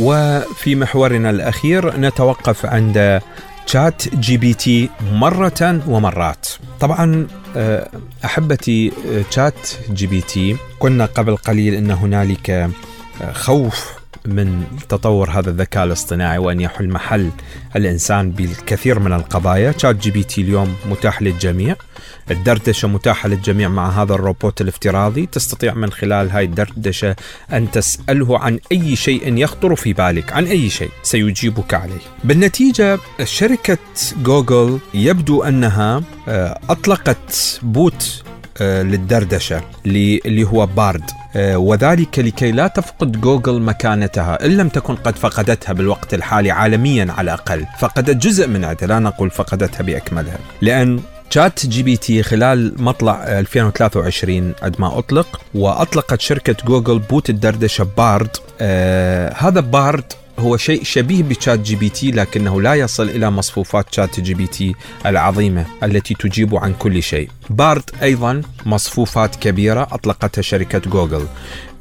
وفي محورنا الأخير نتوقف عند شات جي بي تي مرة ومرات. طبعا آه، أحبتي شات جي بي تي قلنا قبل قليل أن هنالك آه، خوف من تطور هذا الذكاء الاصطناعي وأن يحل محل الإنسان بالكثير من القضايا، شات جي بي تي اليوم متاح للجميع، الدردشة متاحة للجميع مع هذا الروبوت الافتراضي، تستطيع من خلال هاي الدردشة أن تسأله عن أي شيء يخطر في بالك، عن أي شيء سيجيبك عليه. بالنتيجة شركة جوجل يبدو أنها آه، أطلقت بوت للدردشة اللي هو بارد. آه، وذلك لكي لا تفقد جوجل مكانتها إن لم تكن قد فقدتها بالوقت الحالي عالميا على الأقل. فقدت جزء من لا نقول فقدتها بأكملها. لأن شات جي بي تي خلال مطلع 2023 قد ما أطلق وأطلقت شركة جوجل بوت الدردشة بارد. آه هذا بارد هو شيء شبيه بشات جي بي تي لكنه لا يصل إلى مصفوفات شات جي بي تي العظيمة التي تجيب عن كل شيء. بارد أيضا مصفوفات كبيرة أطلقتها شركة جوجل.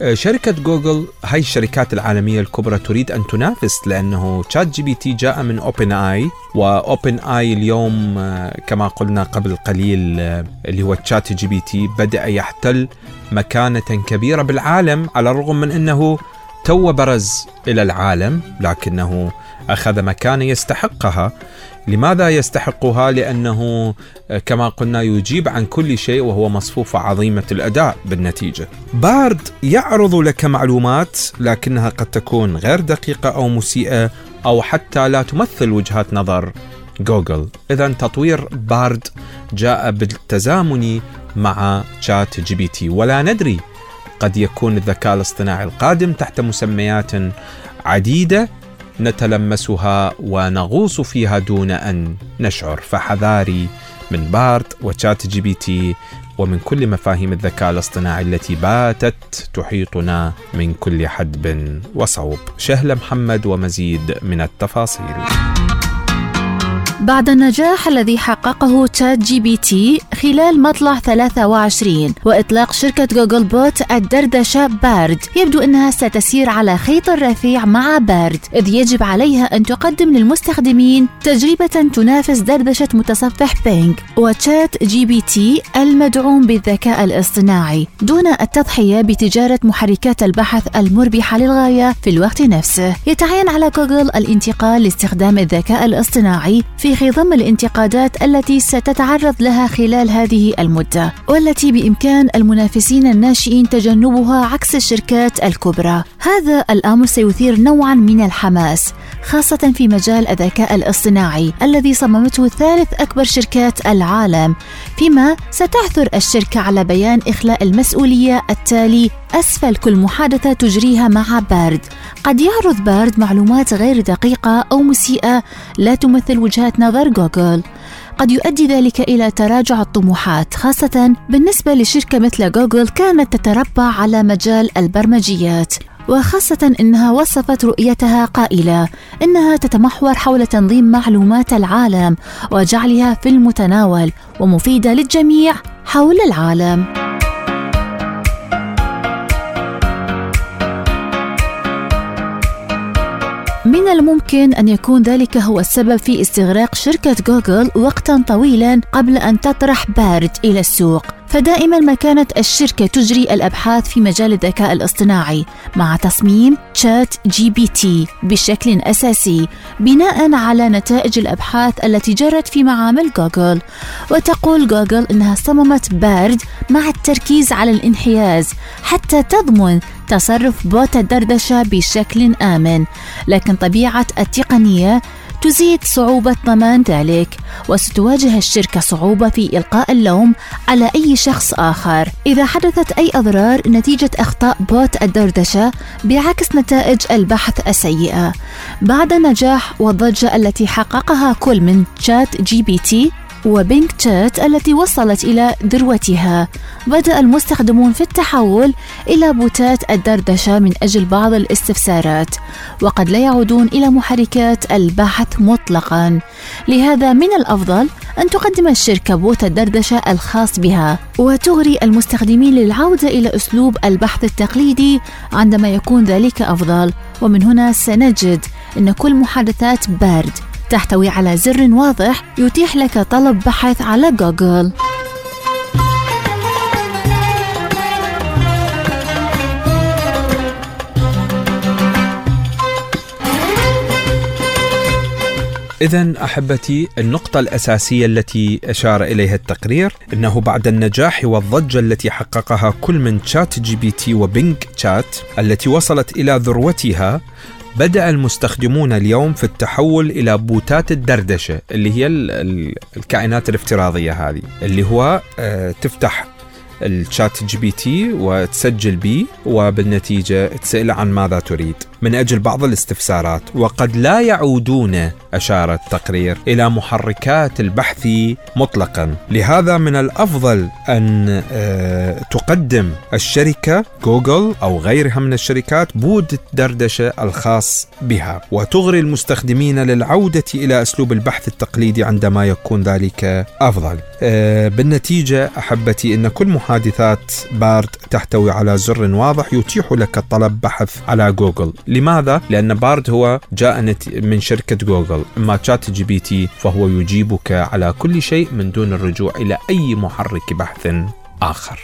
آه، شركة جوجل هاي الشركات العالمية الكبرى تريد أن تنافس لأنه شات جي بي تي جاء من OpenAI و OpenAI اليوم آه، كما قلنا قبل قليل آه، اللي هو تشات جي بي تي بدأ يحتل مكانة كبيرة بالعالم على الرغم من أنه تو برز إلى العالم لكنه أخذ مكانة يستحقها. لماذا يستحقها؟ لأنه كما قلنا يجيب عن كل شيء وهو مصفوفة عظيمة الأداء بالنتيجة. بارد يعرض لك معلومات لكنها قد تكون غير دقيقة أو مسيئة أو حتى لا تمثل وجهات نظر. جوجل. إذا تطوير بارد جاء بالتزامن مع شات جي بي تي. ولا ندري قد يكون الذكاء الاصطناعي القادم تحت مسميات عديدة نتلمسها ونغوص فيها دون أن نشعر. فحذاري من بارد وشات جي بي تي ومن كل مفاهيم الذكاء الاصطناعي التي باتت تحيطنا من كل حدب وصوب. شهله محمد ومزيد من التفاصيل. بعد النجاح الذي حققه تشات جي بي تي خلال مطلع 23 وإطلاق شركة جوجل بوت الدردشة بارد. يبدو أنها ستسير على خيط الرفيع مع بارد إذ يجب عليها أن تقدم للمستخدمين تجربة تنافس دردشة متصفح بينج وتشات جي بي تي المدعوم بالذكاء الاصطناعي دون التضحية بتجارة محركات البحث المربحة للغاية في الوقت نفسه. يتعين على جوجل الانتقال لاستخدام الذكاء الاصطناعي في خضم الانتقادات التي ستتعرض لها خلال هذه المدة والتي بإمكان المنافسين الناشئين تجنبها عكس الشركات الكبرى. هذا الأمر سيثير نوعا من الحماس خاصة في مجال الذكاء الاصطناعي الذي صممته ثالث أكبر شركات العالم فيما ستعثر الشركة على بيان إخلاء المسؤولية التالي أسفل كل محادثة تجريها مع بارد. قد يعرض بارد معلومات غير دقيقة أو مسيئة لا تمثل وجهات نظر جوجل. قد يؤدي ذلك إلى تراجع الطموحات خاصة بالنسبة لشركة مثل جوجل كانت تتربع على مجال البرمجيات. وخاصة إنها وصفت رؤيتها قائلة إنها تتمحور حول تنظيم معلومات العالم وجعلها في المتناول ومفيدة للجميع حول العالم. من الممكن أن يكون ذلك هو السبب في استغراق شركة جوجل وقتا طويلا قبل أن تطرح بارد إلى السوق. فدائما ما كانت الشركة تجري الأبحاث في مجال الذكاء الاصطناعي مع تصميم تشات جي بي تي بشكل أساسي بناء على نتائج الأبحاث التي جرت في معامل جوجل. وتقول جوجل أنها صممت بارد مع التركيز على الانحياز حتى تضمن تصرف بوت الدردشة بشكل آمن لكن طبيعة التقنية تزيد صعوبة ضمان ذلك وستواجه الشركة صعوبة في إلقاء اللوم على أي شخص آخر. إذا حدثت أي أضرار نتيجة أخطاء بوت الدردشة بعكس نتائج البحث السيئة. بعد النجاح والضجة التي حققها كل من شات جي بي تي وبينج تشات التي وصلت إلى ذروتها. بدأ المستخدمون في التحول إلى بوتات الدردشة من أجل بعض الاستفسارات وقد لا يعودون إلى محركات البحث مطلقا. لهذا من الأفضل أن تقدم الشركة بوت الدردشة الخاص بها وتغري المستخدمين للعودة إلى أسلوب البحث التقليدي عندما يكون ذلك أفضل. ومن هنا سنجد أن كل محادثات بارد. تحتوي على زر واضح يتيح لك طلب بحث على جوجل. إذا أحبتي النقطة الأساسية التي أشار إليها التقرير أنه بعد النجاح والضجة التي حققها كل من تشات جي بي تي وبينج تشات التي وصلت إلى ذروتها بدأ المستخدمون اليوم في التحول إلى بوتات الدردشة اللي هي الكائنات الافتراضية هذه اللي هو آه، تفتح الشات جي بي تي وتسجل به وبالنتيجة تسأل عن ماذا تريد. من أجل بعض الاستفسارات وقد لا يعودون أشار التقرير إلى محركات البحث مطلقا. لهذا من الأفضل أن آه، تقدم الشركة جوجل أو غيرها من الشركات بوت الدردشة الخاص بها وتغري المستخدمين للعودة إلى أسلوب البحث التقليدي عندما يكون ذلك أفضل. آه، بالنتيجة أحبتي أن كل محادثات بارد تحتوي على زر واضح يتيح لك طلب بحث على جوجل. لماذا؟ لأن بارد هو جاء من شركة جوجل. أما تشات جي بي تي فهو يجيبك على كل شيء من دون الرجوع إلى أي محرك بحث آخر.